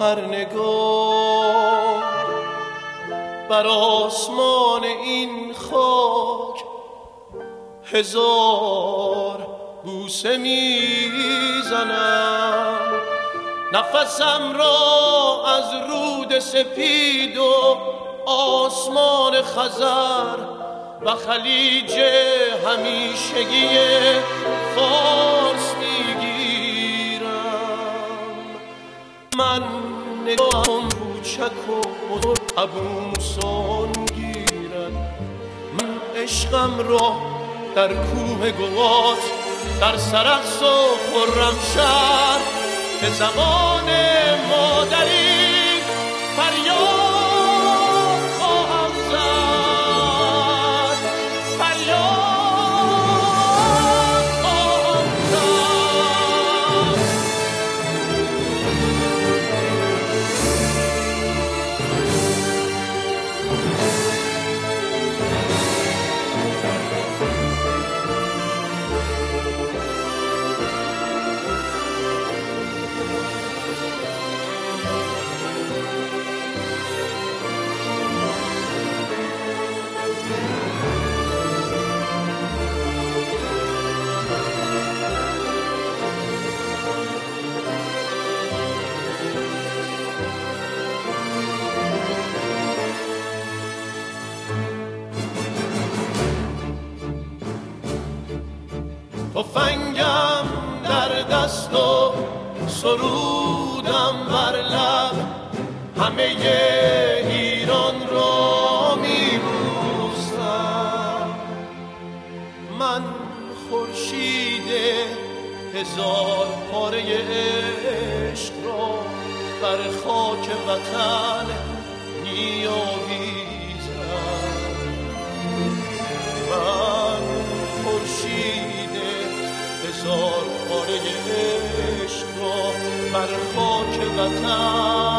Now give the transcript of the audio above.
هر نگاه بر آسمان این خاک هزار بوسه می‌زنم. نفسم را از رود سپید و آسمان خزر و خلیج همیشگی فارس کوچک و ابوسان گیرد. من عشقم را در کوه گوات در سرخس و خرم شهر به زبان مادری تفنگم در دست و سرودم بر لب. همه ایران را میبوسم. من خورشید هزار پاره عشق را بر خاک وطن میآویزم. بر خاک وطن.